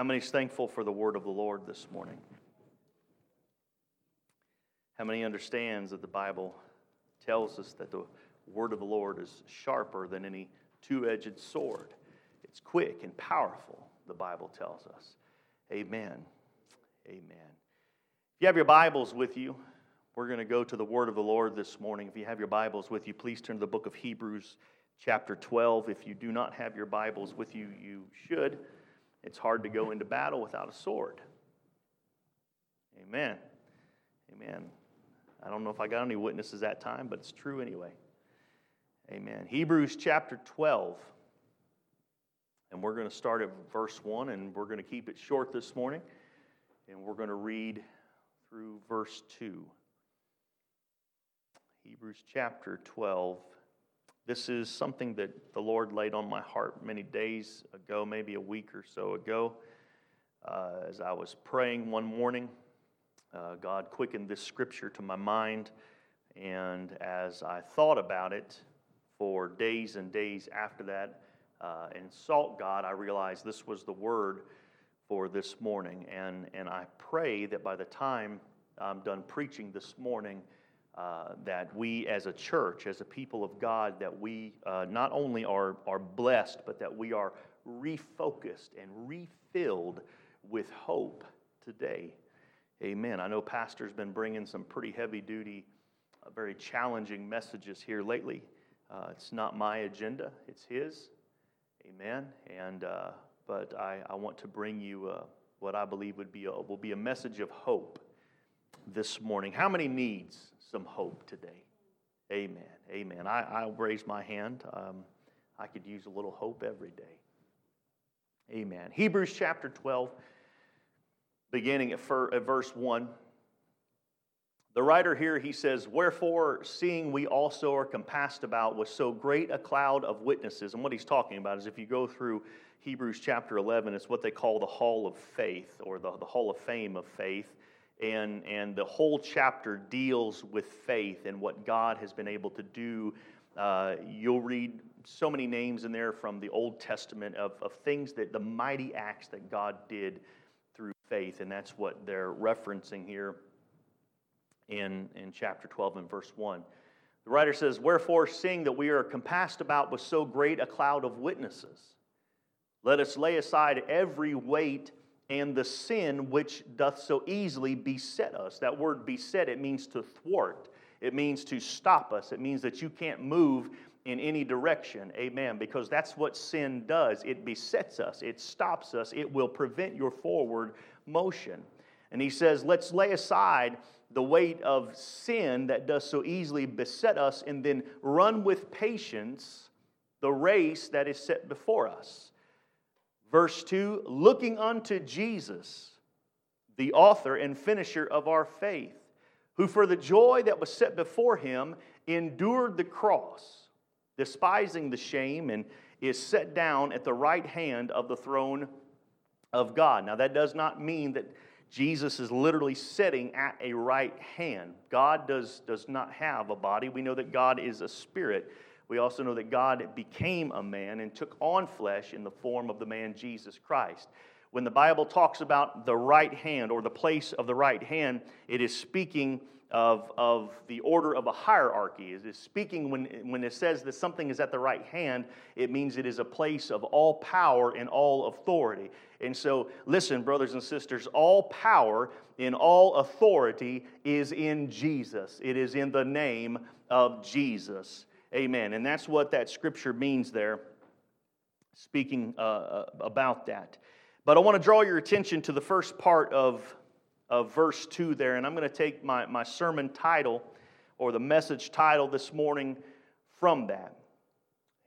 How many is thankful for the word of the Lord this morning? How many understands that the Bible tells us that the word of the Lord is sharper than any two-edged sword? It's quick and powerful, the Bible tells us. Amen. Amen. If you have your Bibles with you, we're going to go to the word of the Lord this morning. If you have your Bibles with you, please turn to the book of Hebrews, chapter 12. If you do not have your Bibles with you, you should. It's hard to go into battle without a sword. Amen. Amen. I don't know if I got any witnesses that time, but it's true anyway. Amen. Hebrews chapter 12. And we're going to start at verse 1, and we're going to keep it short this morning. And we're going to read through verse 2. Hebrews chapter 12. This is something that the Lord laid on my heart many days ago, maybe a week or so ago. Uh, as I was praying one morning, uh, God quickened this scripture to my mind. And as I thought about it for days and days after that uh, and sought God, I realized this was the word for this morning. And, and I pray that by the time I'm done preaching this morning, uh, that we as a church, as a people of God, that we uh, not only are, are blessed, but that we are refocused and refilled with hope today. Amen. I know Pastor's been bringing some pretty heavy duty, uh, very challenging messages here lately. Uh, it's not my agenda, it's his. Amen. And, uh, but I, I want to bring you what I believe would be a, will be a message of hope this morning. How many needs some hope today. Amen. Amen. I, I'll raise my hand. Um, I could use a little hope every day. Amen. Hebrews chapter 12, beginning at, at verse 1. The writer here, he says, Wherefore, seeing we also are compassed about with so great a cloud of witnesses. And what he's talking about is if you go through Hebrews chapter 11, it's what they call the hall of faith or the, the hall of fame of faith and, and the whole chapter deals with faith and what God has been able to do. Uh, you'll read so many names in there from the Old Testament of, of things that the mighty acts that God did through faith, and that's what they're referencing here in, in chapter 12 and verse 1. The writer says, Wherefore, seeing that we are compassed about with so great a cloud of witnesses, let us lay aside every weight and the sin which doth so easily beset us. That word beset, it means to thwart, it means to stop us, it means that you can't move in any direction. Amen. Because that's what sin does it besets us, it stops us, it will prevent your forward motion. And he says, let's lay aside the weight of sin that does so easily beset us and then run with patience the race that is set before us. Verse 2 looking unto Jesus, the author and finisher of our faith, who for the joy that was set before him endured the cross, despising the shame, and is set down at the right hand of the throne of God. Now, that does not mean that Jesus is literally sitting at a right hand. God does, does not have a body. We know that God is a spirit. We also know that God became a man and took on flesh in the form of the man Jesus Christ. When the Bible talks about the right hand or the place of the right hand, it is speaking of, of the order of a hierarchy. It is speaking when, when it says that something is at the right hand, it means it is a place of all power and all authority. And so, listen, brothers and sisters, all power and all authority is in Jesus, it is in the name of Jesus. Amen. And that's what that scripture means there, speaking uh, uh, about that. But I want to draw your attention to the first part of, of verse 2 there, and I'm going to take my, my sermon title or the message title this morning from that.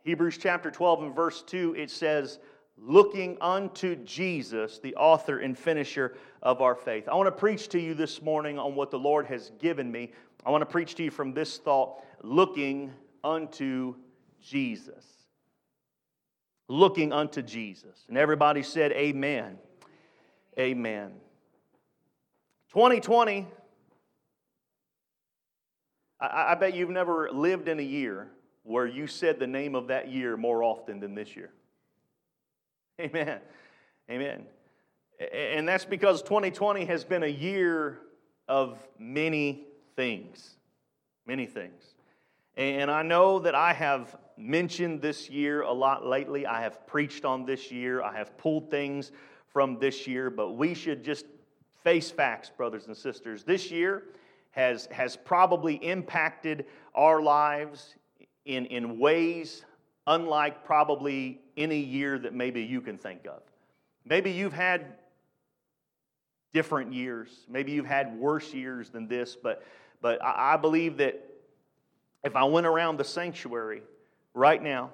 Hebrews chapter 12 and verse 2, it says, Looking unto Jesus, the author and finisher of our faith. I want to preach to you this morning on what the Lord has given me. I want to preach to you from this thought looking unto Jesus. Looking unto Jesus. And everybody said, Amen. Amen. 2020, I, I bet you've never lived in a year where you said the name of that year more often than this year. Amen. Amen. And that's because 2020 has been a year of many things. Many things. And I know that I have mentioned this year a lot lately. I have preached on this year. I have pulled things from this year, but we should just face facts, brothers and sisters. This year has, has probably impacted our lives in, in ways unlike probably any year that maybe you can think of. Maybe you've had different years. Maybe you've had worse years than this, but, but I, I believe that if I went around the sanctuary right now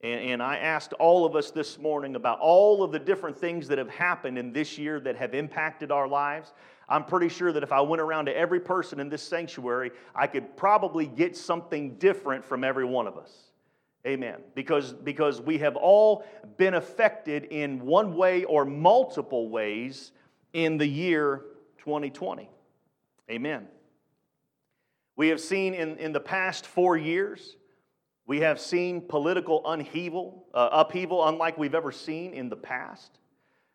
and, and I asked all of us this morning about all of the different things that have happened in this year that have impacted our lives, I'm pretty sure that if I went around to every person in this sanctuary, I could probably get something different from every one of us. Amen. Because, because we have all been affected in one way or multiple ways in the year 2020. Amen. We have seen in, in the past four years, we have seen political upheaval, uh, upheaval unlike we've ever seen in the past.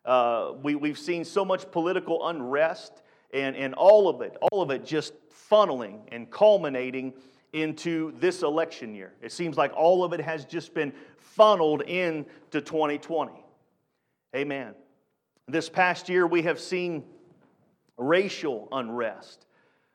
Uh, we, we've seen so much political unrest and, and all of it, all of it just funneling and culminating into this election year. It seems like all of it has just been funneled into 2020. Amen. This past year, we have seen racial unrest.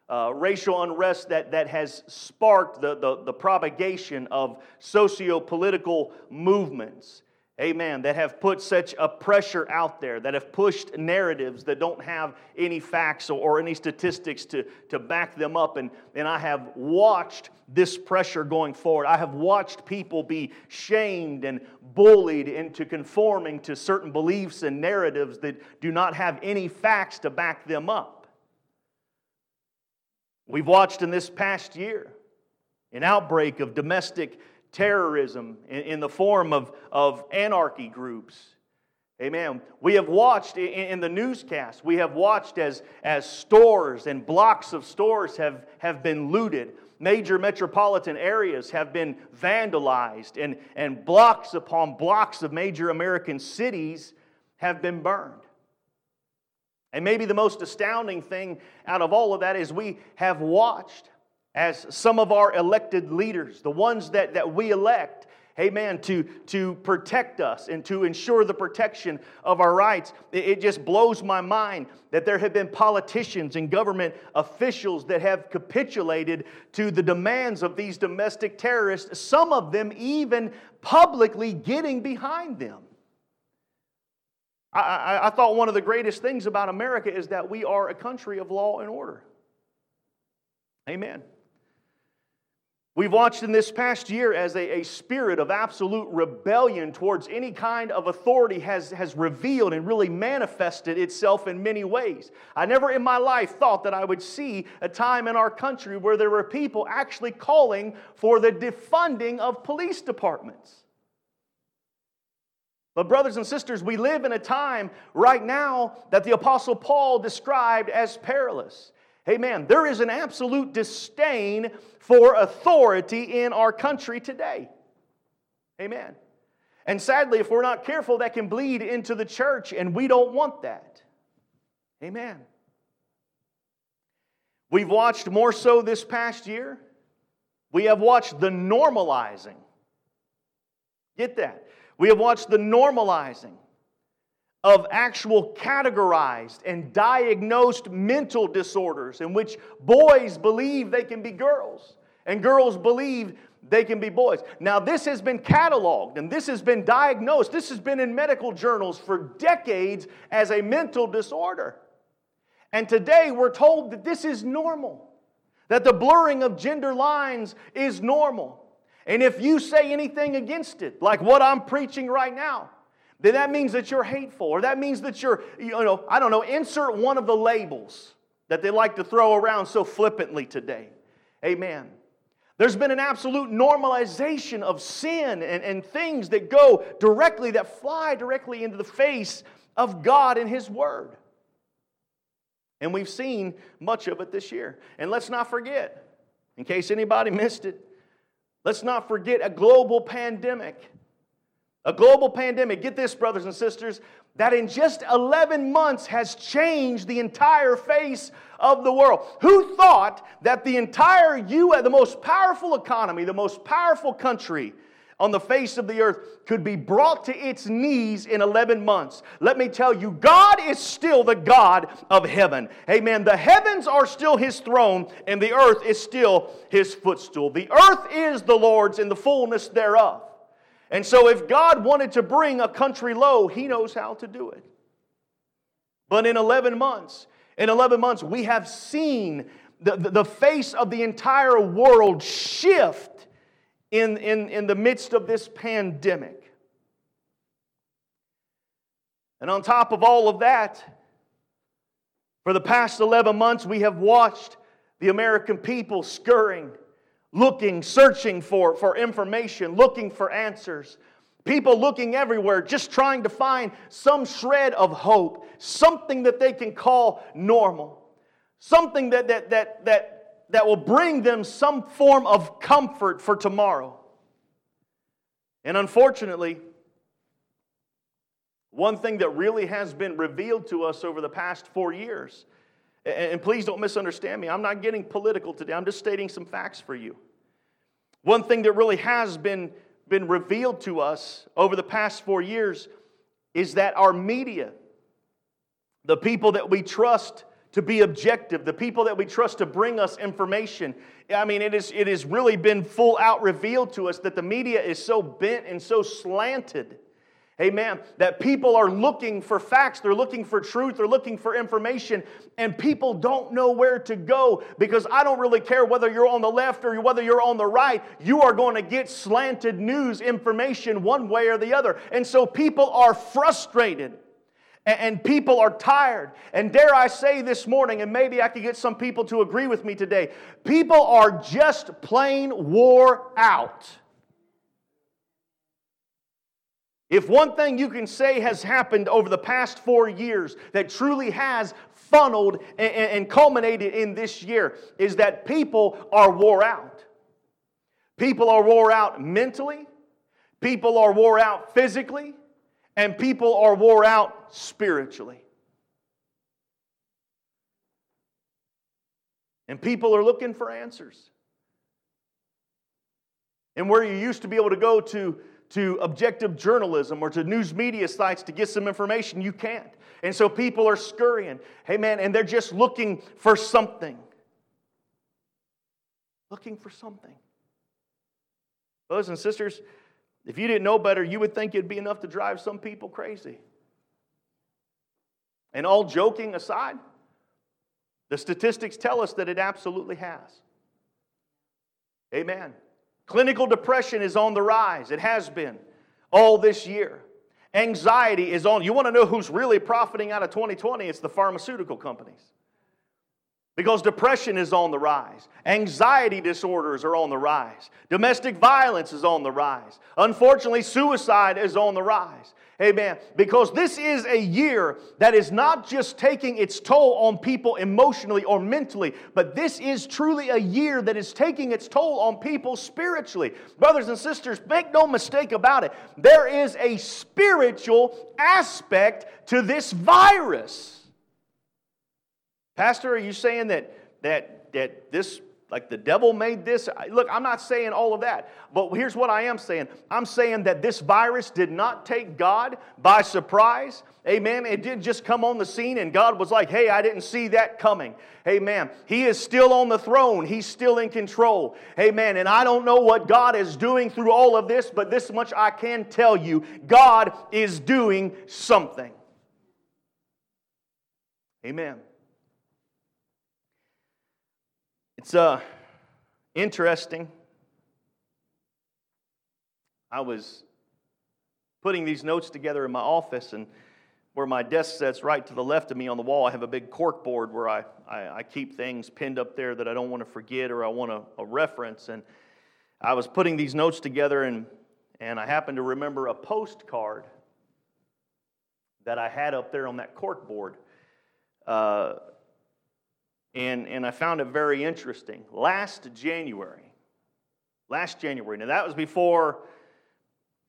Uh, racial unrest that, that has sparked the, the, the propagation of socio political movements amen, that have put such a pressure out there, that have pushed narratives that don't have any facts or, or, any statistics to, to back them up. And, and I have watched this pressure going forward. I have watched people be shamed and bullied into conforming to certain beliefs and narratives that do not have any facts to back them up. We've watched in this past year an outbreak of domestic terrorism in, in the form of, of anarchy groups. Amen. We have watched in, in the newscast, we have watched as, as stores and blocks of stores have, have been looted. Major metropolitan areas have been vandalized, and, and blocks upon blocks of major American cities have been burned. And maybe the most astounding thing out of all of that is we have watched as some of our elected leaders, the ones that, that we elect, amen, to, to protect us and to ensure the protection of our rights. It, it just blows my mind that there have been politicians and government officials that have capitulated to the demands of these domestic terrorists, some of them even publicly getting behind them. I, I, I thought one of the greatest things about America is that we are a country of law and order. Amen. We've watched in this past year as a, a, spirit of absolute rebellion towards any kind of authority has, has revealed and really manifested itself in many ways. I never in my life thought that I would see a time in our country where there were people actually calling for the defunding of police departments. But, brothers and sisters, we live in a time right now that the Apostle Paul described as perilous. Amen. There is an absolute disdain for authority in our country today. Amen. And sadly, if we're not careful, that can bleed into the church, and we don't want that. Amen. We've watched more so this past year. We have watched the normalizing. Get that. We have watched the normalizing of actual categorized and diagnosed mental disorders in which boys believe they can be girls and girls believe they can be boys. Now, this has been cataloged and this has been diagnosed. This has been in medical journals for decades as a mental disorder. And today we're told that this is normal, that the blurring of gender lines is normal. And if you say anything against it, like what I'm preaching right now, then that means that you're hateful, or that means that you're, you know, I don't know, insert one of the labels that they like to throw around so flippantly today. Amen. There's been an absolute normalization of sin and, and things that go directly, that fly directly into the face of God and His Word. And we've seen much of it this year. And let's not forget, in case anybody missed it, let's not forget a global pandemic A global pandemic, get this, brothers and sisters, that in just 11 months has changed the entire face of the world. Who thought that the entire U.S., the most powerful economy, the most powerful country, on the face of the earth could be brought to its knees in 11 months. Let me tell you, God is still the God of heaven. Amen. The heavens are still his throne, and the earth is still his footstool. The earth is the Lord's and the fullness thereof. And so, if God wanted to bring a country low, he knows how to do it. But in 11 months, in 11 months, we have seen the, the, the face of the entire world shift in, in, in the midst of this pandemic. And on top of all of that, for the past 11 months, we have watched the American people scurrying, looking, searching for, for information, looking for answers. People looking everywhere, just trying to find some shred of hope, something that they can call normal, something that, that, that, that that will bring them some form of comfort for tomorrow. And unfortunately, one thing that really has been revealed to us over the past four years, and please don't misunderstand me, I'm not getting political today, I'm just stating some facts for you. One thing that really has been, been revealed to us over the past four years is that our media, the people that we trust to be objective, the people that we trust to bring us information. I mean, it, is, it has really been full out revealed to us that the media is so bent and so slanted. Amen. That people are looking for facts, they're looking for truth, they're looking for information, and people don't know where to go because I don't really care whether you're on the left or whether you're on the right. You are going to get slanted news information one way or the other. And so people are frustrated and people are tired. And dare I say this morning, and maybe I could get some people to agree with me today, people are just plain wore out. If one thing you can say has happened over the past four years that truly has funneled and, culminated in this year is that people are wore out. People are wore out mentally, people are wore out physically, and people are wore out spiritually. And people are looking for answers. And where you used to be able to go to, to objective journalism or to news media sites to get some information, you can't. And so people are scurrying. Hey, man, and they're just looking for something. Looking for something. Brothers and sisters, if you didn't know better, you would think it'd be enough to drive some people crazy. And all joking aside, the statistics tell us that it absolutely has. Amen. Clinical depression is on the rise. It has been all this year. Anxiety is on. You want to know who's really profiting out of 2020? It's the pharmaceutical companies. Because depression is on the rise. Anxiety disorders are on the rise. Domestic violence is on the rise. Unfortunately, suicide is on the rise. Amen. Because this is a year that is not just taking its toll on people emotionally or mentally, but this is truly a year that is taking its toll on people spiritually. Brothers and sisters, make no mistake about it. There is a spiritual aspect to this virus. Pastor, are you saying that, that, that this, like the devil made this? Look, I'm not saying all of that. But here's what I am saying I'm saying that this virus did not take God by surprise. Amen. It didn't just come on the scene and God was like, hey, I didn't see that coming. Amen. He is still on the throne, He's still in control. Amen. And I don't know what God is doing through all of this, but this much I can tell you God is doing something. Amen. It's uh, interesting. I was putting these notes together in my office, and where my desk sits right to the left of me on the wall, I have a big cork board where I, I, I keep things pinned up there that I don't want to forget or I want a, reference. And I was putting these notes together, and, and I happened to remember a postcard that I had up there on that cork board. Uh, and, and I found it very interesting. Last January, last January, now that was before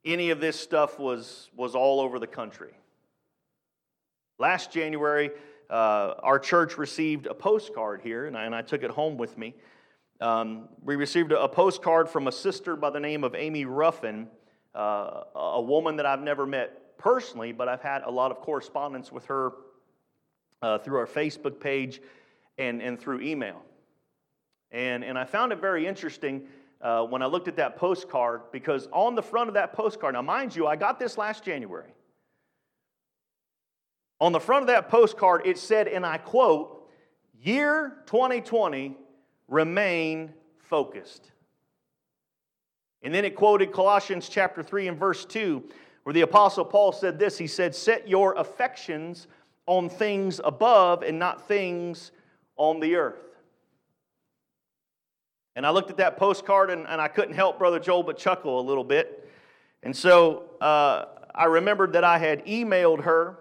any of this stuff was, was all over the country. Last January, uh, our church received a postcard here, and I, and I took it home with me. Um, we received a, postcard from a sister by the name of Amy Ruffin, uh, a woman that I've never met personally, but I've had a lot of correspondence with her uh, through our Facebook page and, and through email. And, and I found it very interesting uh, when I looked at that postcard because on the front of that postcard, now mind you, I got this last January. On the front of that postcard, it said, and I quote, Year 2020, remain focused. And then it quoted Colossians chapter 3 and verse 2, where the Apostle Paul said this He said, Set your affections on things above and not things on the earth. And I looked at that postcard and, and I couldn't help Brother Joel but chuckle a little bit. And so uh, I remembered that I had emailed her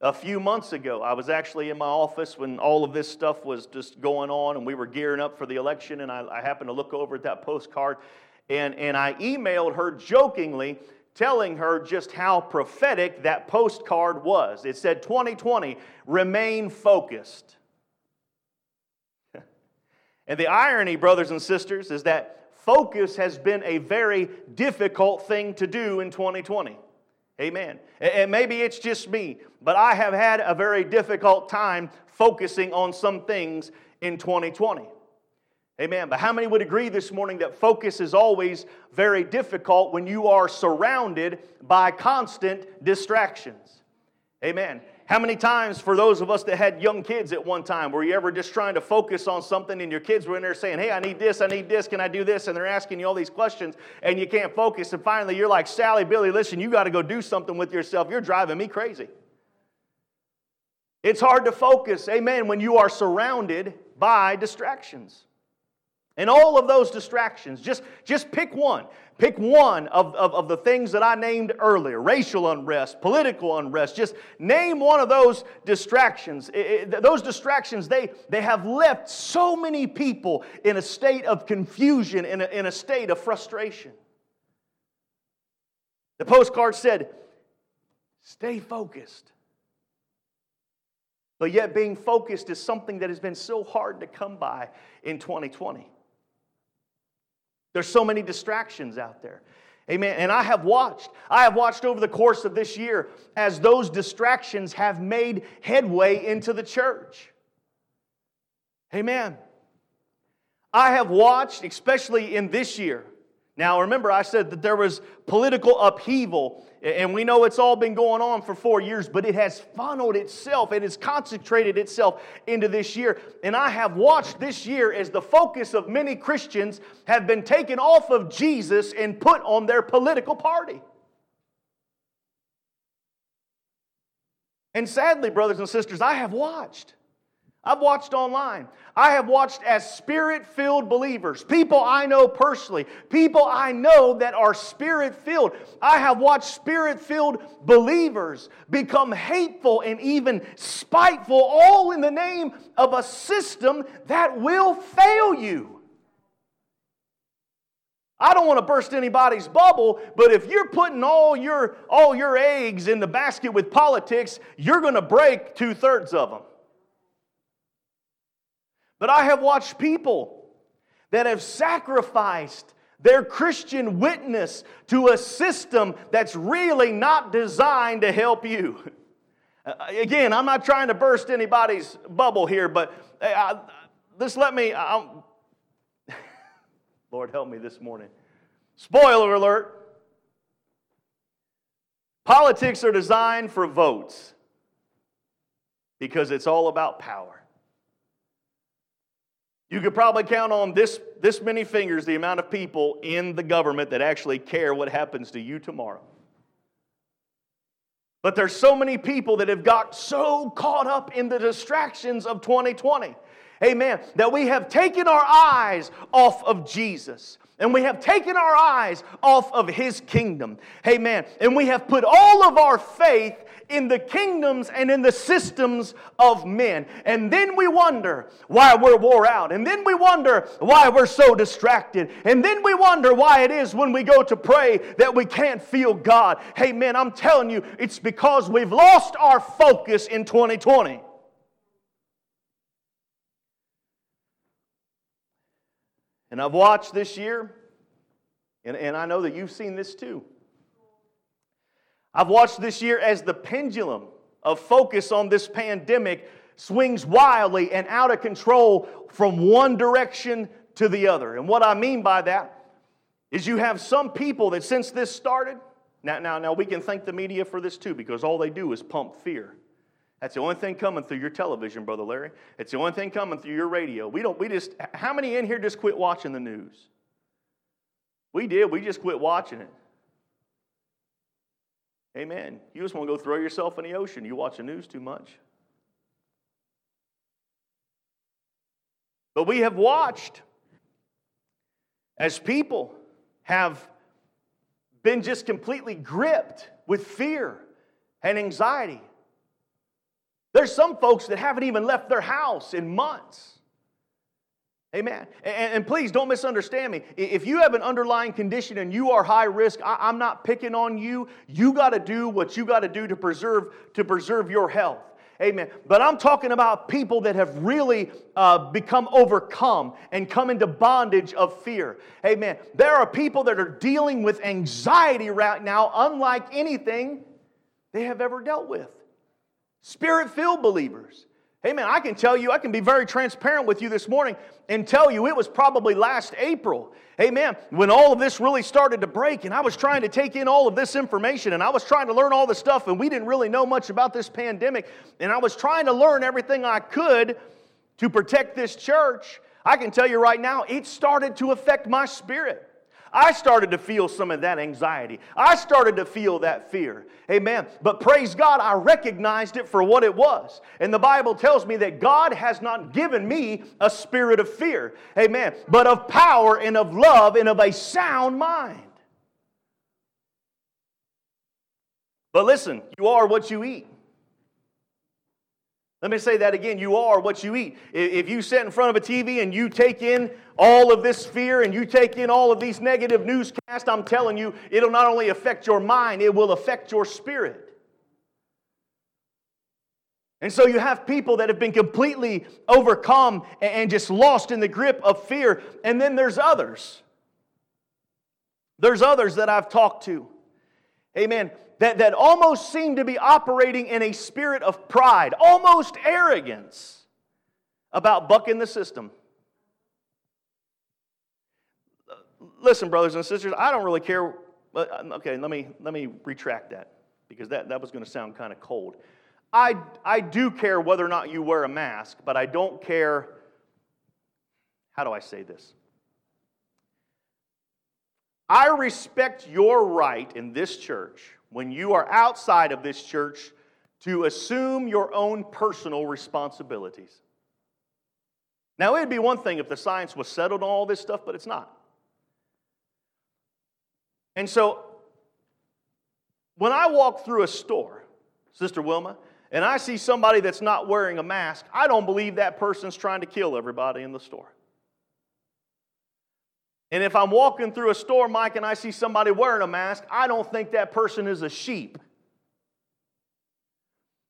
a few months ago. I was actually in my office when all of this stuff was just going on and we were gearing up for the election. And I, I happened to look over at that postcard and, and I emailed her jokingly telling her just how prophetic that postcard was. It said 2020, remain focused. And the irony, brothers and sisters, is that focus has been a very difficult thing to do in 2020. Amen. And maybe it's just me, but I have had a very difficult time focusing on some things in 2020. Amen. But how many would agree this morning that focus is always very difficult when you are surrounded by constant distractions? Amen. How many times, for those of us that had young kids at one time, were you ever just trying to focus on something and your kids were in there saying, Hey, I need this, I need this, can I do this? And they're asking you all these questions and you can't focus. And finally, you're like, Sally, Billy, listen, you got to go do something with yourself. You're driving me crazy. It's hard to focus, amen, when you are surrounded by distractions. And all of those distractions, just, just pick one. Pick one of, of, of, the things that I named earlier racial unrest, political unrest. Just name one of those distractions. It, it, those distractions, they, they have left so many people in a state of confusion, in a, in a state of frustration. The postcard said, Stay focused. But yet, being focused is something that has been so hard to come by in 2020. There's so many distractions out there. Amen. And I have watched, I have watched over the course of this year as those distractions have made headway into the church. Amen. I have watched, especially in this year. Now, remember, I said that there was political upheaval and we know it's all been going on for four years, but it has funneled itself, and has concentrated itself into this year. And I have watched this year as the focus of many Christians have been taken off of Jesus and put on their political party. And sadly, brothers and sisters, I have watched. I've watched online. I have watched as spirit filled believers, people I know personally, people I know that are spirit filled. I have watched spirit filled believers become hateful and even spiteful, all in the name of a system that will fail you. I don't want to burst anybody's bubble, but if you're putting all your, all your eggs in the basket with politics, you're going to break two thirds of them. But I have watched people that have sacrificed their Christian witness to a system that's really not designed to help you. Uh, again, I'm not trying to burst anybody's bubble here, but uh, this let me, I'm, Lord help me this morning. Spoiler alert politics are designed for votes because it's all about power. You could probably count on this, this many fingers the amount of people in the government that actually care what happens to you tomorrow. But there's so many people that have got so caught up in the distractions of 2020. Amen. That we have taken our eyes off of Jesus. and we have taken our eyes off of his kingdom. Amen. And we have put all of our faith in the kingdoms and in the systems of men. And then we wonder why we're wore out. And then we wonder why we're so distracted. And then we wonder why it is when we go to pray that we can't feel God. Hey, man, I'm telling you, it's because we've lost our focus in 2020. And I've watched this year, and, and I know that you've seen this too. I've watched this year as the pendulum of focus on this pandemic swings wildly and out of control from one direction to the other. And what I mean by that is you have some people that since this started, now, now, now we can thank the media for this too, because all they do is pump fear. That's the only thing coming through your television, Brother Larry. It's the only thing coming through your radio. We don't, we just, how many in here just quit watching the news? We did, we just quit watching it. Amen. You just want to go throw yourself in the ocean. You watch the news too much. But we have watched as people have been just completely gripped with fear and anxiety. There's some folks that haven't even left their house in months. Amen. And, and, please don't misunderstand me. If you have an underlying condition and you are high risk, I, am not picking on you. You got to do what you got to do to preserve to preserve your health. Amen. But I'm talking about people that have really uh, become overcome and come into bondage of fear. Amen. There are people that are dealing with anxiety right now, unlike anything they have ever dealt with. Spirit filled believers. Amen. I can tell you, I can be very transparent with you this morning and tell you it was probably last April. Amen. When all of this really started to break, and I was trying to take in all of this information and I was trying to learn all the stuff, and we didn't really know much about this pandemic. And I was trying to learn everything I could to protect this church. I can tell you right now, it started to affect my spirit. I started to feel some of that anxiety. I started to feel that fear. Amen. But praise God, I recognized it for what it was. And the Bible tells me that God has not given me a spirit of fear. Amen. But of power and of love and of a sound mind. But listen, you are what you eat. Let me say that again. You are what you eat. If you sit in front of a TV and you take in all of this fear and you take in all of these negative newscasts, I'm telling you, it'll not only affect your mind, it will affect your spirit. And so you have people that have been completely overcome and just lost in the grip of fear. And then there's others. There's others that I've talked to. Amen that, that almost seem to be operating in a spirit of pride, almost arrogance about bucking the system. Listen, brothers and sisters, I don't really care. Okay, let me, let me retract that because that, that was going to sound kind of cold. I, I do care whether or not you wear a mask, but I don't care. How do I say this? I respect your right in this church when you are outside of this church to assume your own personal responsibilities. Now, it'd be one thing if the science was settled on all this stuff, but it's not. And so, when I walk through a store, Sister Wilma, and I see somebody that's not wearing a mask, I don't believe that person's trying to kill everybody in the store. And if I'm walking through a store, Mike, and I see somebody wearing a mask, I don't think that person is a sheep.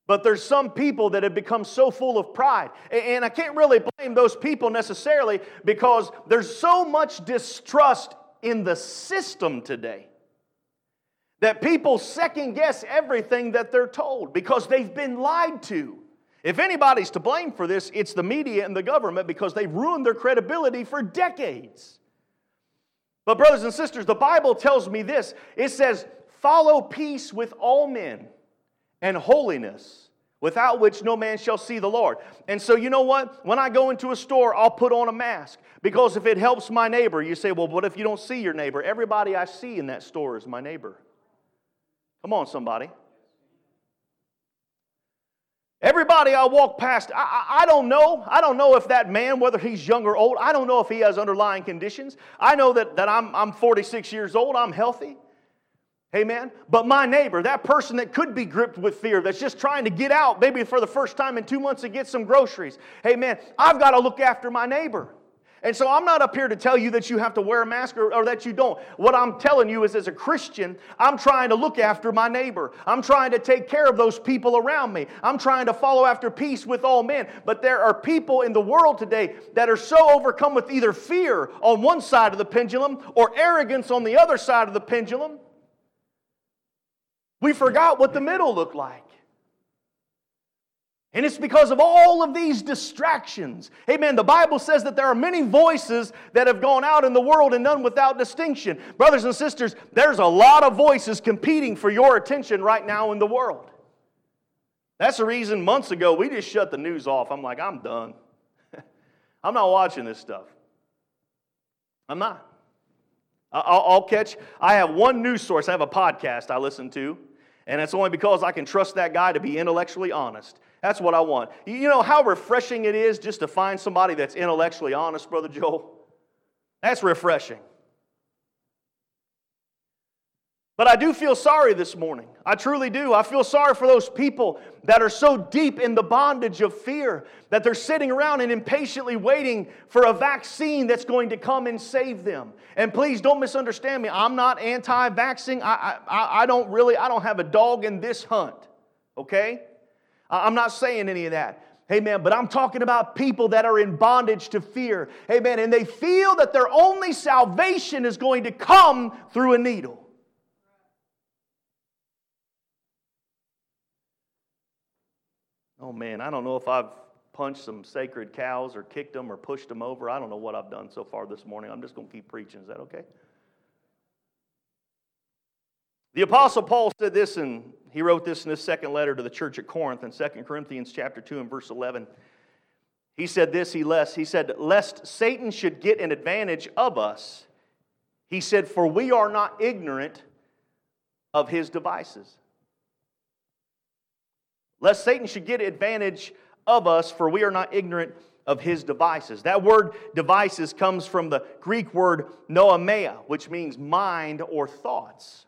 But there's some people that have become so full of pride. And I can't really blame those people necessarily because there's so much distrust in the system today that people second guess everything that they're told because they've been lied to. If anybody's to blame for this, it's the media and the government because they've ruined their credibility for decades. But, brothers and sisters, the Bible tells me this it says, Follow peace with all men and holiness, without which no man shall see the Lord. And so, you know what? When I go into a store, I'll put on a mask because if it helps my neighbor, you say, Well, what if you don't see your neighbor? Everybody I see in that store is my neighbor. Come on, somebody. Everybody I walk past, I, I, I, don't know. I don't know if that man, whether he's young or old, I don't know if he has underlying conditions. I know that, that I'm, I'm 46 years old, I'm healthy. Amen. But my neighbor, that person that could be gripped with fear, that's just trying to get out, maybe for the first time in two months to get some groceries. Hey, man, I've got to look after my neighbor. And so I'm not up here to tell you that you have to wear a mask or, or, that you don't. What I'm telling you is, as a Christian, I'm trying to look after my neighbor. I'm trying to take care of those people around me. I'm trying to follow after peace with all men. But there are people in the world today that are so overcome with either fear on one side of the pendulum or arrogance on the other side of the pendulum. We forgot what the middle looked like. And it's because of all of these distractions. Amen. The Bible says that there are many voices that have gone out in the world and none without distinction. Brothers and sisters, there's a lot of voices competing for your attention right now in the world. That's the reason months ago we just shut the news off. I'm like, I'm done. I'm not watching this stuff. I'm not. I'll, catch, I have one news source, I have a podcast I listen to, and it's only because I can trust that guy to be intellectually honest. That's what I want. You know how refreshing it is just to find somebody that's intellectually honest, Brother Joel? That's refreshing. But I do feel sorry this morning. I truly do. I feel sorry for those people that are so deep in the bondage of fear that they're sitting around and impatiently waiting for a vaccine that's going to come and save them. And please don't misunderstand me. I'm not anti vaccine. I, I, I don't really, I don't have a dog in this hunt, okay? I'm not saying any of that. Amen. But I'm talking about people that are in bondage to fear. Amen. And they feel that their only salvation is going to come through a needle. Oh man, I don't know if I've punched some sacred cows or kicked them or pushed them over. I don't know what I've done so far this morning. I'm just going to keep preaching. Is that okay? The apostle Paul said this and he wrote this in his second letter to the church at Corinth in 2 Corinthians chapter 2 and verse 11. He said this, he lest he said lest Satan should get an advantage of us. He said for we are not ignorant of his devices. Lest Satan should get advantage of us for we are not ignorant of his devices. That word devices comes from the Greek word noema, which means mind or thoughts.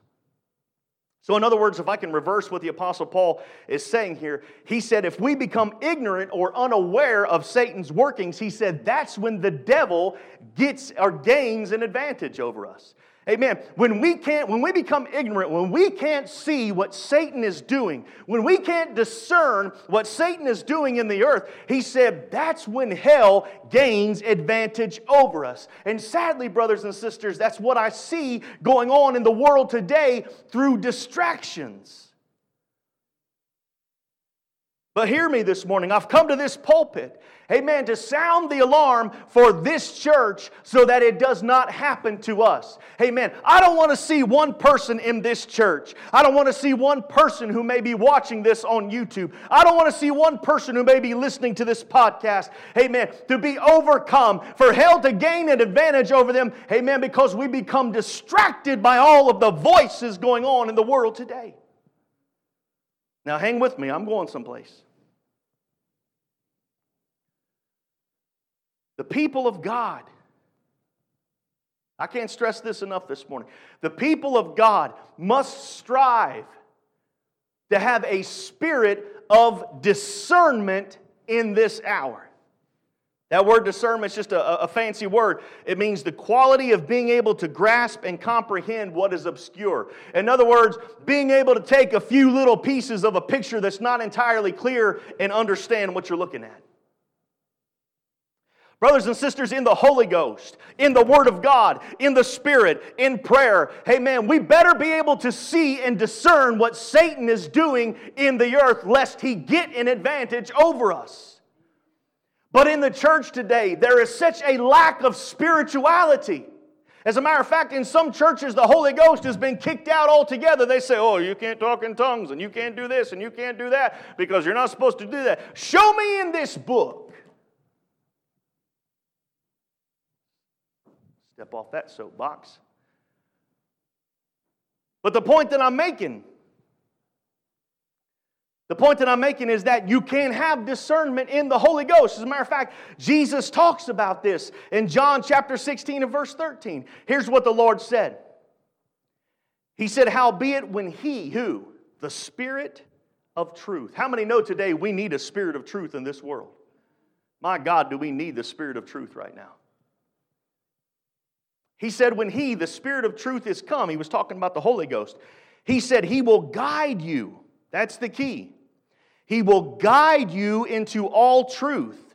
So, in other words, if I can reverse what the Apostle Paul is saying here, he said, if we become ignorant or unaware of Satan's workings, he said, that's when the devil gets or gains an advantage over us. Amen. When we can't, when we become ignorant, when we can't see what Satan is doing, when we can't discern what Satan is doing in the earth, he said that's when hell gains advantage over us. And sadly, brothers and sisters, that's what I see going on in the world today through distractions. But hear me this morning. I've come to this pulpit, amen, to sound the alarm for this church so that it does not happen to us. Amen. I don't want to see one person in this church. I don't want to see one person who may be watching this on YouTube. I don't want to see one person who may be listening to this podcast, amen, to be overcome, for hell to gain an advantage over them, amen, because we become distracted by all of the voices going on in the world today. Now, hang with me, I'm going someplace. The people of God, I can't stress this enough this morning. The people of God must strive to have a spirit of discernment in this hour. That word discernment is just a, a, fancy word. It means the quality of being able to grasp and comprehend what is obscure. In other words, being able to take a few little pieces of a picture that's not entirely clear and understand what you're looking at. Brothers and sisters, in the Holy Ghost, in the Word of God, in the Spirit, in prayer, hey man, we better be able to see and discern what Satan is doing in the earth, lest he get an advantage over us. But in the church today, there is such a lack of spirituality. As a matter of fact, in some churches, the Holy Ghost has been kicked out altogether. They say, oh, you can't talk in tongues, and you can't do this, and you can't do that, because you're not supposed to do that. Show me in this book Step off that soapbox. But the point that I'm making The point that I'm making is that you can have discernment in the Holy Ghost. As a matter of fact, Jesus talks about this in John chapter 16 and verse 13. Here's what the Lord said He said, Howbeit, when He, who? The Spirit of truth. How many know today we need a spirit of truth in this world? My God, do we need the spirit of truth right now? He said, when He, the Spirit of truth, is come, He was talking about the Holy Ghost. He said, He will guide you. That's the key. He will guide you into all truth.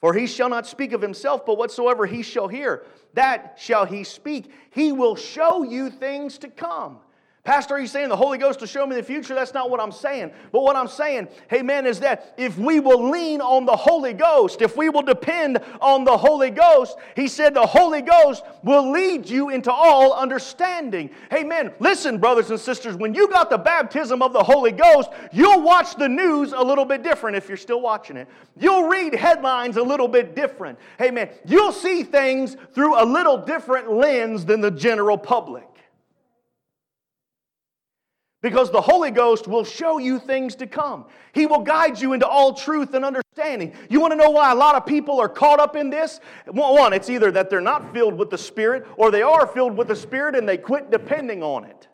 For he shall not speak of himself, but whatsoever he shall hear, that shall he speak. He will show you things to come. Pastor, are you saying the Holy Ghost will show me the future? That's not what I'm saying. But what I'm saying, hey man, is that if we will lean on the Holy Ghost, if we will depend on the Holy Ghost, he said the Holy Ghost will lead you into all understanding. Hey man, listen, brothers and sisters, when you got the baptism of the Holy Ghost, you'll watch the news a little bit different if you're still watching it. You'll read headlines a little bit different. Hey man, you'll see things through a little different lens than the general public. Because the Holy Ghost will show you things to come. He will guide you into all truth and understanding. You want to know why a lot of people are caught up in this? One, it's either that they're not filled with the Spirit or they are filled with the Spirit and they quit depending on it.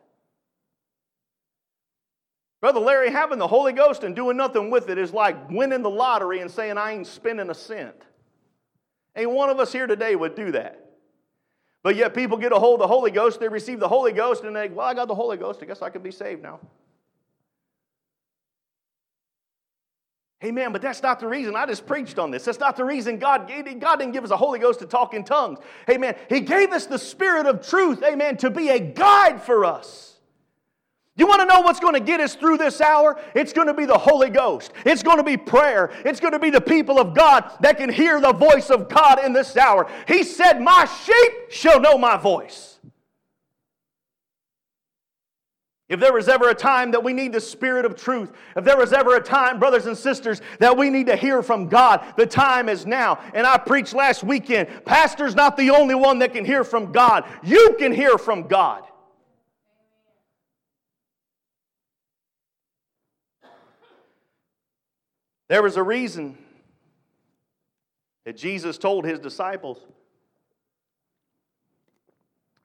Brother Larry, having the Holy Ghost and doing nothing with it is like winning the lottery and saying, I ain't spending a cent. Ain't one of us here today would do that. But yet people get a hold of the Holy Ghost, they receive the Holy Ghost, and they, well, I got the Holy Ghost, I guess I can be saved now. Amen. But that's not the reason. I just preached on this. That's not the reason God gave God didn't give us a Holy Ghost to talk in tongues. Amen. He gave us the Spirit of truth, amen, to be a guide for us. You want to know what's going to get us through this hour? It's going to be the Holy Ghost. It's going to be prayer. It's going to be the people of God that can hear the voice of God in this hour. He said, My sheep shall know my voice. If there was ever a time that we need the Spirit of truth, if there was ever a time, brothers and sisters, that we need to hear from God, the time is now. And I preached last weekend Pastor's not the only one that can hear from God, you can hear from God. There was a reason that Jesus told his disciples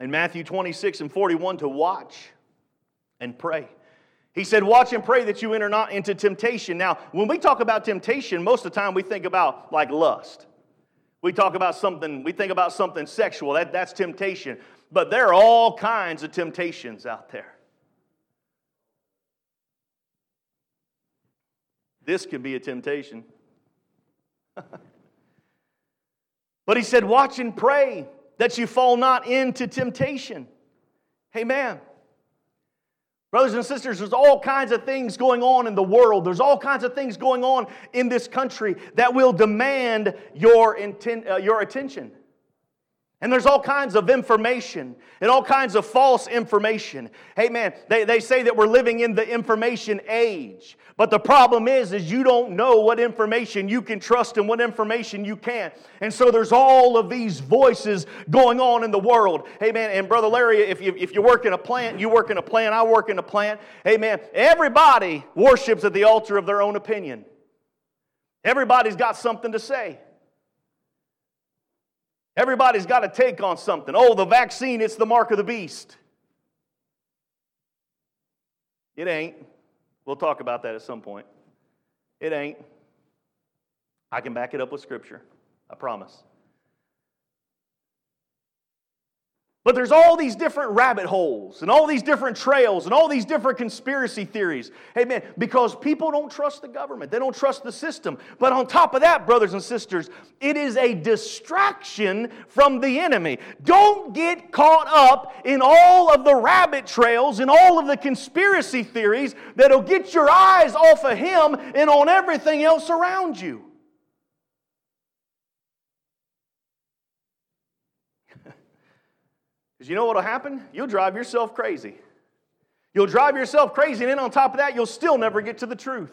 in Matthew 26 and 41 to watch and pray. He said, Watch and pray that you enter not into temptation. Now, when we talk about temptation, most of the time we think about like lust. We talk about something, we think about something sexual. That, that's temptation. But there are all kinds of temptations out there. This could be a temptation. but he said, Watch and pray that you fall not into temptation. Amen. Brothers and sisters, there's all kinds of things going on in the world. There's all kinds of things going on in this country that will demand your, inten- uh, your attention. And there's all kinds of information and all kinds of false information. Hey man, they, they say that we're living in the information age. But the problem is, is you don't know what information you can trust and what information you can't. And so there's all of these voices going on in the world. Hey man, and Brother Larry, if you, if you work in a plant, you work in a plant, I work in a plant. Hey man, everybody worships at the altar of their own opinion. Everybody's got something to say. Everybody's got a take on something. Oh, the vaccine, it's the mark of the beast. It ain't. We'll talk about that at some point. It ain't. I can back it up with Scripture. I promise. But there's all these different rabbit holes and all these different trails and all these different conspiracy theories. Amen. Because people don't trust the government, they don't trust the system. But on top of that, brothers and sisters, it is a distraction from the enemy. Don't get caught up in all of the rabbit trails and all of the conspiracy theories that'll get your eyes off of him and on everything else around you. Because you know what will happen? You'll drive yourself crazy. You'll drive yourself crazy, and then on top of that, you'll still never get to the truth.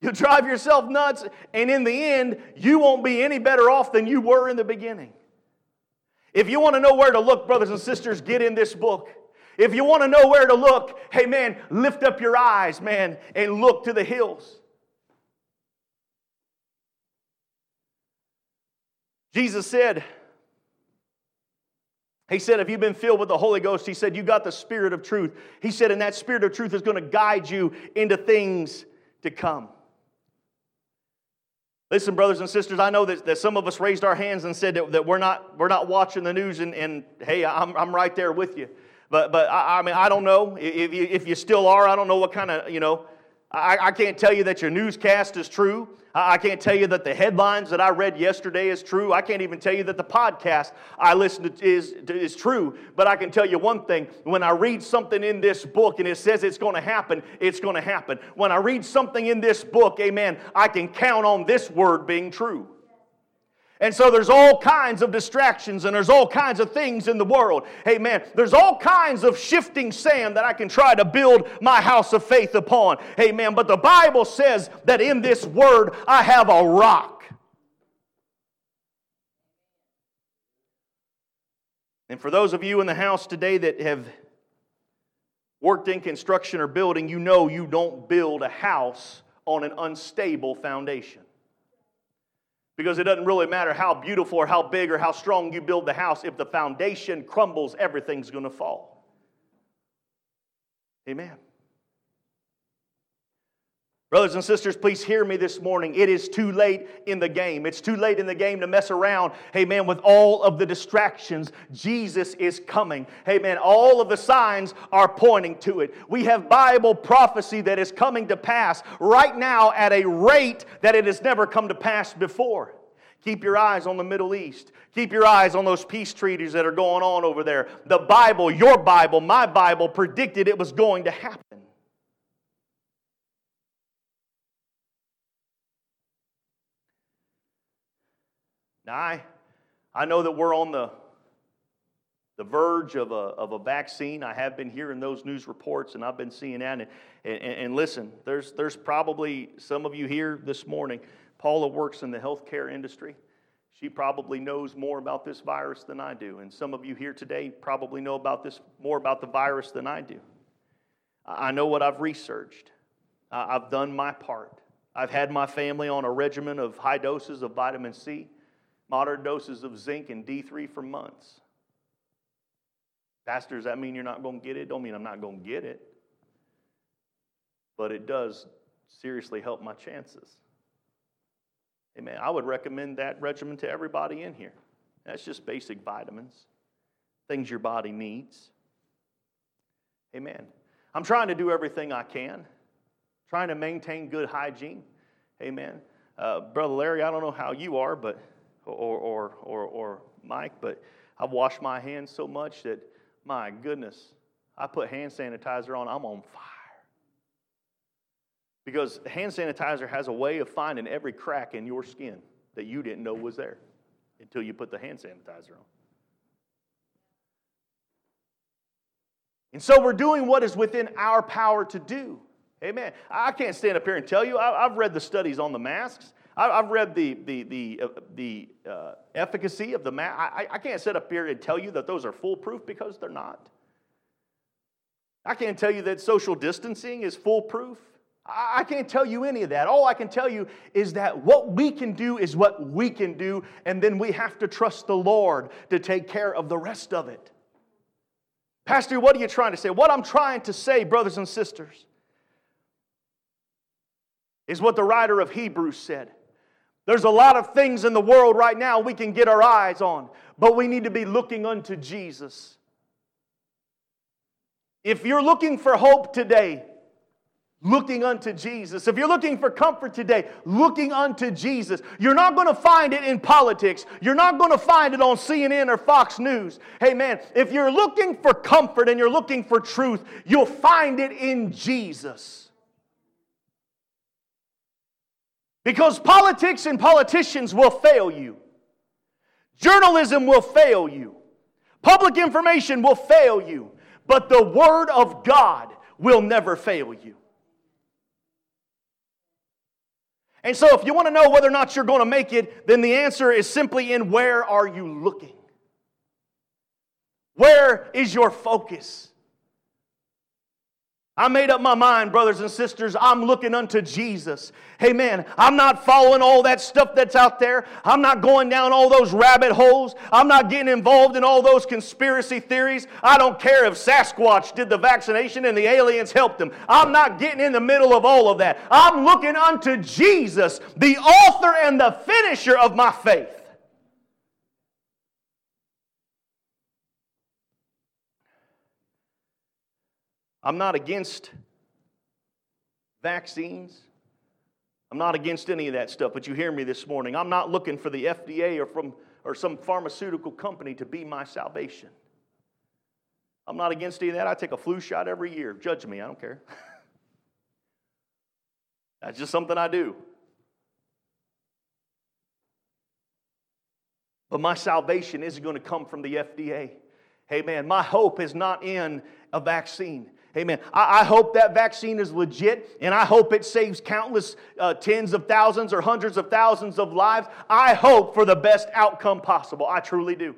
You'll drive yourself nuts, and in the end, you won't be any better off than you were in the beginning. If you want to know where to look, brothers and sisters, get in this book. If you want to know where to look, hey man, lift up your eyes, man, and look to the hills. Jesus said, he said, If you've been filled with the Holy Ghost, he said, You got the Spirit of truth. He said, And that Spirit of truth is going to guide you into things to come. Listen, brothers and sisters, I know that, that some of us raised our hands and said that, that we're, not, we're not watching the news, and, and hey, I'm, I'm right there with you. But, but I, I mean, I don't know. If you, if you still are, I don't know what kind of, you know, I, I can't tell you that your newscast is true. I can't tell you that the headlines that I read yesterday is true. I can't even tell you that the podcast I listened to is, is true. But I can tell you one thing when I read something in this book and it says it's going to happen, it's going to happen. When I read something in this book, amen, I can count on this word being true. And so there's all kinds of distractions and there's all kinds of things in the world. Hey man, there's all kinds of shifting sand that I can try to build my house of faith upon. Hey man, but the Bible says that in this word I have a rock. And for those of you in the house today that have worked in construction or building, you know you don't build a house on an unstable foundation. Because it doesn't really matter how beautiful or how big or how strong you build the house, if the foundation crumbles, everything's going to fall. Amen. Brothers and sisters, please hear me this morning. It is too late in the game. It's too late in the game to mess around, hey man, with all of the distractions. Jesus is coming. Hey man, all of the signs are pointing to it. We have Bible prophecy that is coming to pass right now at a rate that it has never come to pass before. Keep your eyes on the Middle East. Keep your eyes on those peace treaties that are going on over there. The Bible, your Bible, my Bible, predicted it was going to happen. Now, I, I know that we're on the, the verge of a, of a vaccine. I have been hearing those news reports and I've been seeing that. And, and, and listen, there's, there's probably some of you here this morning. Paula works in the healthcare industry. She probably knows more about this virus than I do. And some of you here today probably know about this more about the virus than I do. I know what I've researched. I've done my part. I've had my family on a regimen of high doses of vitamin C moderate doses of zinc and D3 for months. Pastor, does that mean you're not going to get it? Don't mean I'm not going to get it. But it does seriously help my chances. Amen. I would recommend that regimen to everybody in here. That's just basic vitamins, things your body needs. Amen. I'm trying to do everything I can, trying to maintain good hygiene. Amen. Uh, Brother Larry, I don't know how you are, but or, or, or, or Mike, but I've washed my hands so much that, my goodness, I put hand sanitizer on, I'm on fire. Because hand sanitizer has a way of finding every crack in your skin that you didn't know was there until you put the hand sanitizer on. And so we're doing what is within our power to do. Amen. I can't stand up here and tell you, I've read the studies on the masks. I've read the, the, the, uh, the uh, efficacy of the mask. I, I can't sit up here and tell you that those are foolproof because they're not. I can't tell you that social distancing is foolproof. I can't tell you any of that. All I can tell you is that what we can do is what we can do, and then we have to trust the Lord to take care of the rest of it. Pastor, what are you trying to say? What I'm trying to say, brothers and sisters, is what the writer of Hebrews said. There's a lot of things in the world right now we can get our eyes on, but we need to be looking unto Jesus. If you're looking for hope today, looking unto Jesus. If you're looking for comfort today, looking unto Jesus. You're not going to find it in politics. You're not going to find it on CNN or Fox News. Hey, man, if you're looking for comfort and you're looking for truth, you'll find it in Jesus. Because politics and politicians will fail you. Journalism will fail you. Public information will fail you. But the Word of God will never fail you. And so, if you want to know whether or not you're going to make it, then the answer is simply in where are you looking? Where is your focus? I made up my mind, brothers and sisters, I'm looking unto Jesus. Man, I'm not following all that stuff that's out there. I'm not going down all those rabbit holes. I'm not getting involved in all those conspiracy theories. I don't care if Sasquatch did the vaccination and the aliens helped him. I'm not getting in the middle of all of that. I'm looking unto Jesus, the author and the finisher of my faith. I'm not against vaccines. I'm not against any of that stuff, but you hear me this morning. I'm not looking for the FDA or from or some pharmaceutical company to be my salvation. I'm not against any of that. I take a flu shot every year. Judge me, I don't care. That's just something I do. But my salvation isn't going to come from the FDA. Hey, man, my hope is not in a vaccine. Amen. I, I, hope that vaccine is legit and I hope it saves countless uh, tens of thousands or hundreds of thousands of lives. I hope for the best outcome possible. I truly do.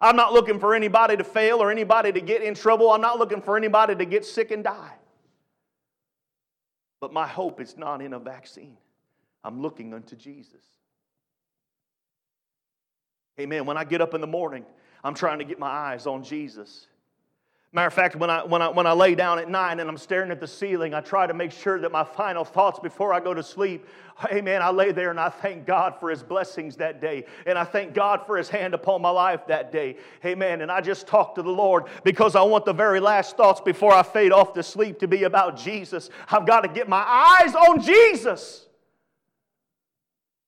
I'm not looking for anybody to fail or anybody to get in trouble. I'm not looking for anybody to get sick and die. But my hope is not in a vaccine. I'm looking unto Jesus. Amen. When I get up in the morning, I'm trying to get my eyes on Jesus. Matter of fact, when I, when, I, when I lay down at night and I'm staring at the ceiling, I try to make sure that my final thoughts before I go to sleep, amen, I lay there and I thank God for His blessings that day. And I thank God for His hand upon my life that day. Amen. And I just talk to the Lord because I want the very last thoughts before I fade off to sleep to be about Jesus. I've got to get my eyes on Jesus.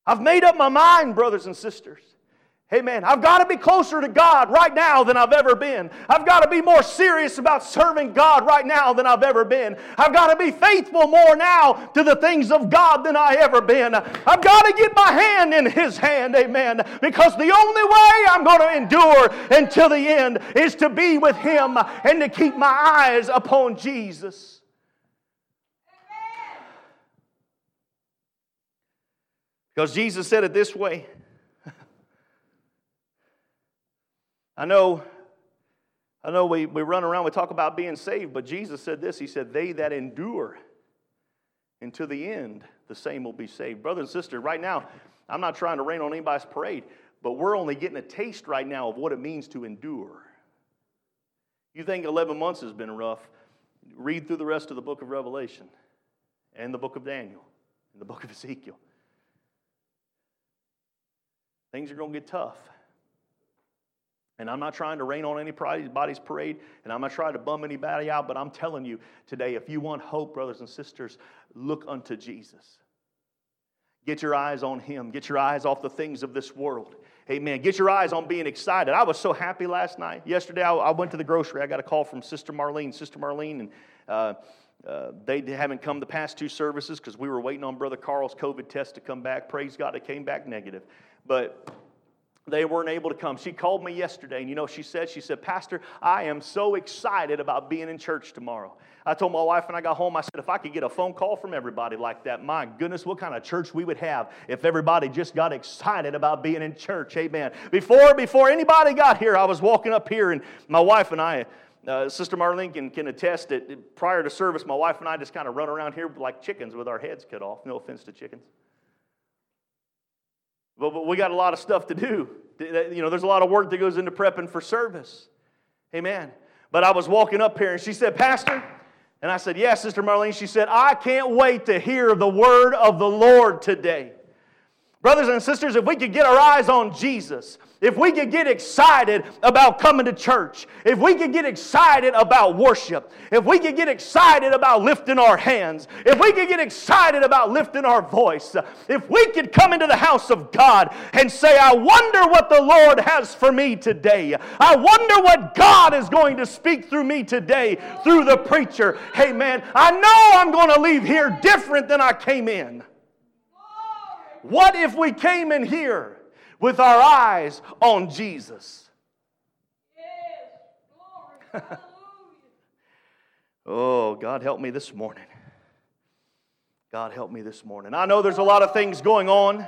I've made up my mind, brothers and sisters. Amen. I've got to be closer to God right now than I've ever been. I've got to be more serious about serving God right now than I've ever been. I've got to be faithful more now to the things of God than I ever been. I've got to get my hand in His hand. Amen. Because the only way I'm going to endure until the end is to be with Him and to keep my eyes upon Jesus. Because Jesus said it this way. I know, I know we, we run around, we talk about being saved, but Jesus said this He said, They that endure until the end, the same will be saved. Brother and sister, right now, I'm not trying to rain on anybody's parade, but we're only getting a taste right now of what it means to endure. You think 11 months has been rough? Read through the rest of the book of Revelation and the book of Daniel and the book of Ezekiel. Things are going to get tough. And I'm not trying to rain on anybody's parade, and I'm not trying to bum anybody out, but I'm telling you today if you want hope, brothers and sisters, look unto Jesus. Get your eyes on Him. Get your eyes off the things of this world. Amen. Get your eyes on being excited. I was so happy last night. Yesterday, I, I went to the grocery. I got a call from Sister Marlene. Sister Marlene, and uh, uh, they haven't come the past two services because we were waiting on Brother Carl's COVID test to come back. Praise God, it came back negative. But they weren't able to come. She called me yesterday, and you know, she said, she said, Pastor, I am so excited about being in church tomorrow. I told my wife when I got home, I said, if I could get a phone call from everybody like that, my goodness, what kind of church we would have if everybody just got excited about being in church. Amen. Before, before anybody got here, I was walking up here, and my wife and I, uh, Sister Marlene can, can attest that prior to service, my wife and I just kind of run around here like chickens with our heads cut off. No offense to chickens. But, but we got a lot of stuff to do. You know, there's a lot of work that goes into prepping for service. Amen. But I was walking up here and she said, Pastor, and I said, Yes, Sister Marlene. She said, I can't wait to hear the word of the Lord today. Brothers and sisters, if we could get our eyes on Jesus, if we could get excited about coming to church, if we could get excited about worship, if we could get excited about lifting our hands, if we could get excited about lifting our voice, if we could come into the house of God and say, I wonder what the Lord has for me today. I wonder what God is going to speak through me today through the preacher. Hey, man, I know I'm going to leave here different than I came in. What if we came in here with our eyes on Jesus? oh, God help me this morning. God help me this morning. I know there's a lot of things going on.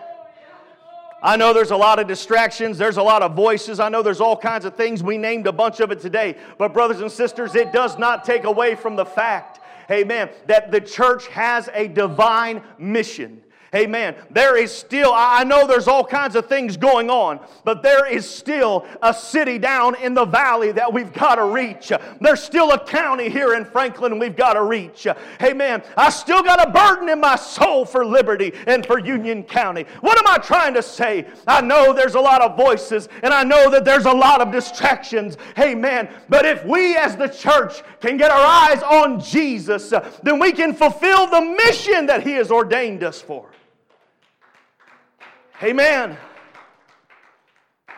I know there's a lot of distractions, there's a lot of voices, I know there's all kinds of things. We named a bunch of it today. But, brothers and sisters, it does not take away from the fact amen, that the church has a divine mission. Amen. There is still, I know there's all kinds of things going on, but there is still a city down in the valley that we've got to reach. There's still a county here in Franklin we've got to reach. Amen. I still got a burden in my soul for liberty and for Union County. What am I trying to say? I know there's a lot of voices and I know that there's a lot of distractions. Amen. But if we as the church can get our eyes on Jesus, then we can fulfill the mission that He has ordained us for. Amen.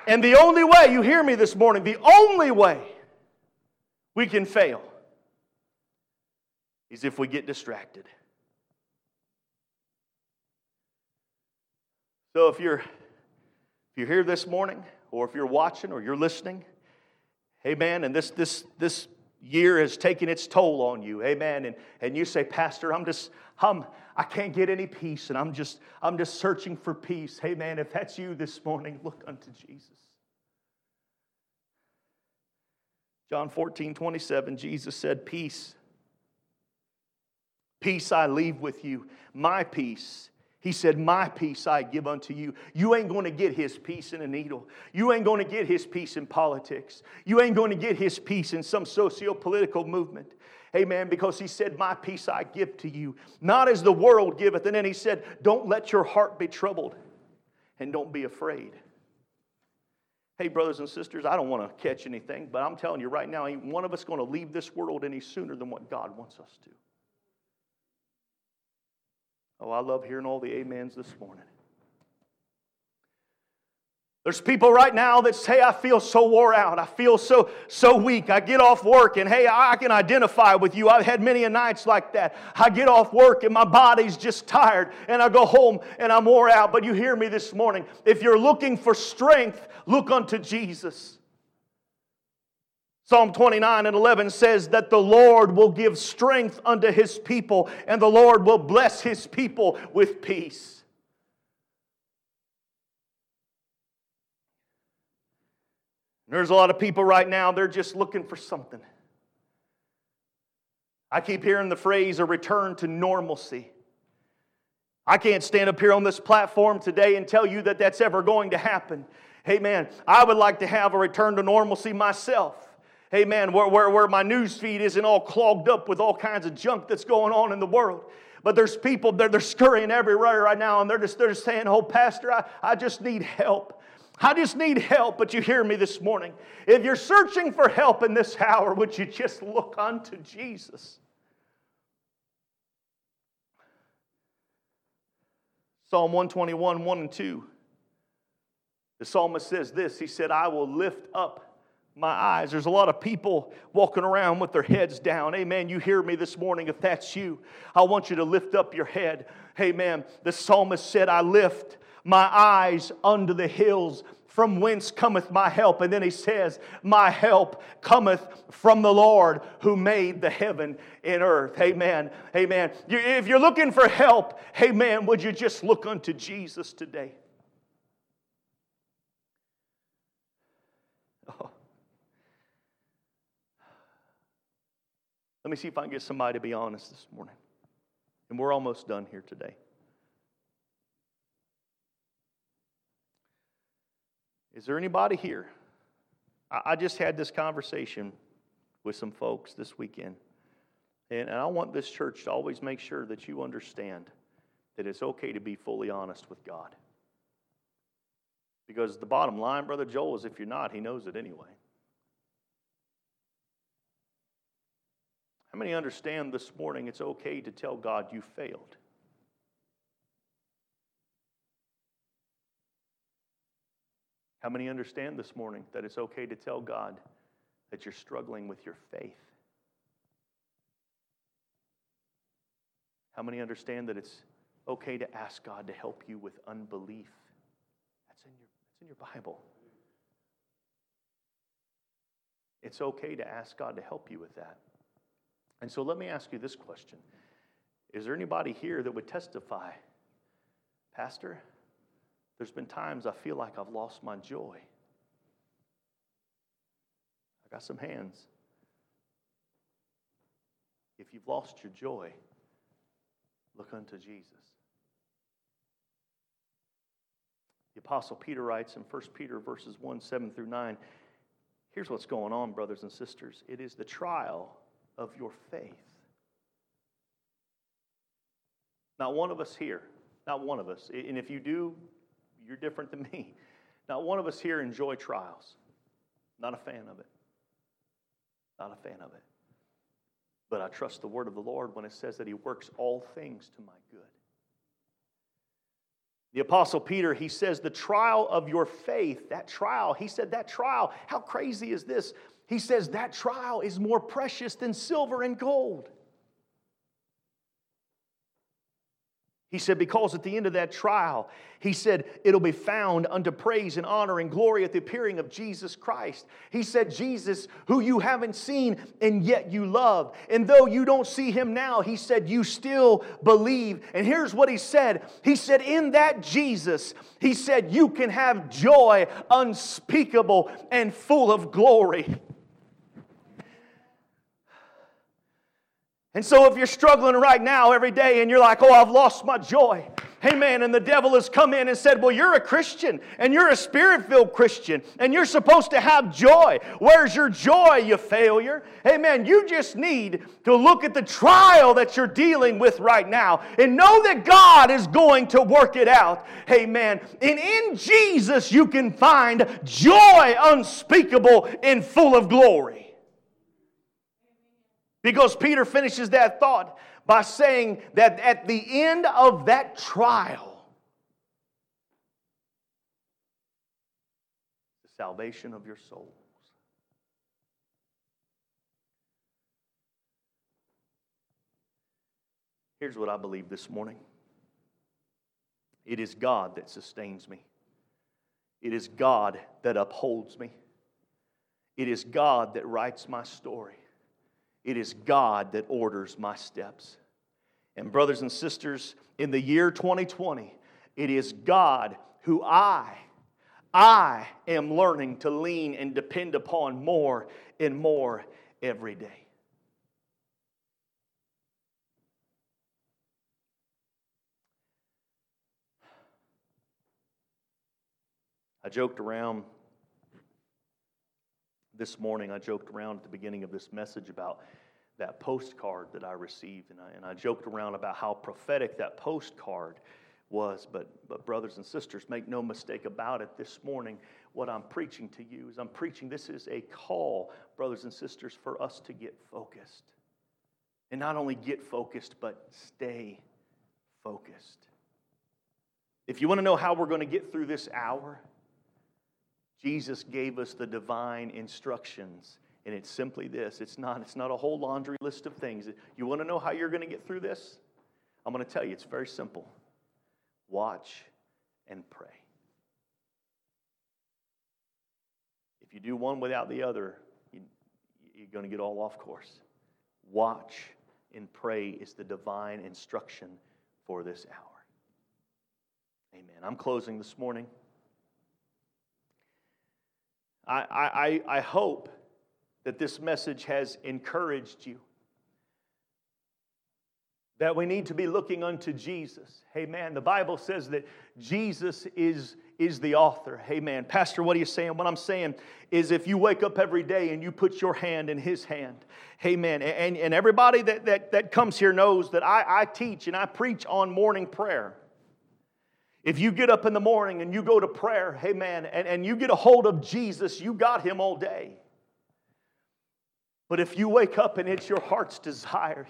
And the only way, you hear me this morning, the only way we can fail is if we get distracted. So if you're if you're here this morning, or if you're watching or you're listening, amen, and this this this year has taken its toll on you, amen, and, and you say, Pastor, I'm just I'm I can't get any peace and I'm just I'm just searching for peace. Hey man, if that's you this morning, look unto Jesus. John 14, 27, Jesus said, Peace. Peace I leave with you. My peace. He said, My peace I give unto you. You ain't going to get his peace in a needle. You ain't going to get his peace in politics. You ain't going to get his peace in some socio political movement. Amen. Because he said, My peace I give to you, not as the world giveth. And then he said, Don't let your heart be troubled and don't be afraid. Hey, brothers and sisters, I don't want to catch anything, but I'm telling you right now, ain't one of us going to leave this world any sooner than what God wants us to. Oh, I love hearing all the amens this morning. There's people right now that say, I feel so wore out. I feel so, so weak. I get off work and hey, I can identify with you. I've had many a nights like that. I get off work and my body's just tired and I go home and I'm wore out. But you hear me this morning. If you're looking for strength, look unto Jesus. Psalm 29 and 11 says that the Lord will give strength unto his people and the Lord will bless his people with peace. There's a lot of people right now, they're just looking for something. I keep hearing the phrase a return to normalcy. I can't stand up here on this platform today and tell you that that's ever going to happen. Hey, man, I would like to have a return to normalcy myself. Hey, man, where, where, where my news feed isn't all clogged up with all kinds of junk that's going on in the world. But there's people, they're, they're scurrying everywhere right now, and they're just, they're just saying, Oh, Pastor, I, I just need help. I just need help, but you hear me this morning. If you're searching for help in this hour, would you just look unto Jesus? Psalm 121, 1 and 2. The psalmist says this He said, I will lift up my eyes. There's a lot of people walking around with their heads down. Amen. You hear me this morning. If that's you, I want you to lift up your head. Amen. The psalmist said, I lift my eyes unto the hills from whence cometh my help? And then he says, My help cometh from the Lord who made the heaven and earth. Amen. Amen. If you're looking for help, amen, would you just look unto Jesus today? Oh. Let me see if I can get somebody to be honest this morning. And we're almost done here today. Is there anybody here? I just had this conversation with some folks this weekend. And I want this church to always make sure that you understand that it's okay to be fully honest with God. Because the bottom line, Brother Joel, is if you're not, he knows it anyway. How many understand this morning it's okay to tell God you failed? How many understand this morning that it's okay to tell God that you're struggling with your faith? How many understand that it's okay to ask God to help you with unbelief? That's in your, that's in your Bible. It's okay to ask God to help you with that. And so let me ask you this question Is there anybody here that would testify, Pastor? There's been times I feel like I've lost my joy. I got some hands. If you've lost your joy, look unto Jesus. The Apostle Peter writes in 1 Peter verses 1 7 through 9 here's what's going on, brothers and sisters. It is the trial of your faith. Not one of us here, not one of us, and if you do, you're different than me. Not one of us here enjoy trials. Not a fan of it. Not a fan of it. But I trust the word of the Lord when it says that He works all things to my good. The Apostle Peter, he says, the trial of your faith, that trial, he said, that trial, how crazy is this? He says, that trial is more precious than silver and gold. He said, because at the end of that trial, he said, it'll be found unto praise and honor and glory at the appearing of Jesus Christ. He said, Jesus, who you haven't seen and yet you love. And though you don't see him now, he said, you still believe. And here's what he said He said, in that Jesus, he said, you can have joy unspeakable and full of glory. And so, if you're struggling right now every day and you're like, oh, I've lost my joy, Amen. And the devil has come in and said, Well, you're a Christian and you're a spirit filled Christian and you're supposed to have joy. Where's your joy, you failure? Amen. You just need to look at the trial that you're dealing with right now and know that God is going to work it out. Amen. And in Jesus, you can find joy unspeakable and full of glory. Because Peter finishes that thought by saying that at the end of that trial, the salvation of your souls. Here's what I believe this morning it is God that sustains me, it is God that upholds me, it is God that writes my story. It is God that orders my steps. And, brothers and sisters, in the year 2020, it is God who I, I am learning to lean and depend upon more and more every day. I joked around this morning, I joked around at the beginning of this message about that postcard that I received, and I, and I joked around about how prophetic that postcard was. But, but, brothers and sisters, make no mistake about it, this morning, what I'm preaching to you is I'm preaching this is a call, brothers and sisters, for us to get focused. And not only get focused, but stay focused. If you want to know how we're going to get through this hour, Jesus gave us the divine instructions. And it's simply this it's not, it's not a whole laundry list of things. You want to know how you're going to get through this? I'm going to tell you, it's very simple watch and pray. If you do one without the other, you, you're going to get all off course. Watch and pray is the divine instruction for this hour. Amen. I'm closing this morning. I, I, I hope that this message has encouraged you. That we need to be looking unto Jesus. Man, the Bible says that Jesus is, is the author. Man, Pastor, what are you saying? What I'm saying is if you wake up every day and you put your hand in his hand, man, and, and everybody that, that, that comes here knows that I, I teach and I preach on morning prayer. If you get up in the morning and you go to prayer, man, and, and you get a hold of Jesus, you got him all day. But if you wake up and it's your heart's desire,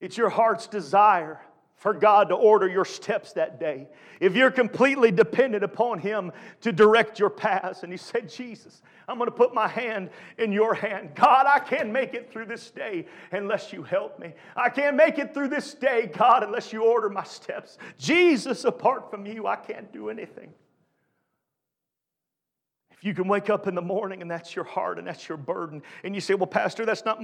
it's your heart's desire for God to order your steps that day. If you're completely dependent upon Him to direct your paths, and He said, Jesus, I'm going to put my hand in your hand. God, I can't make it through this day unless you help me. I can't make it through this day, God, unless you order my steps. Jesus, apart from you, I can't do anything. You can wake up in the morning and that's your heart and that's your burden, and you say, Well, Pastor, that's not my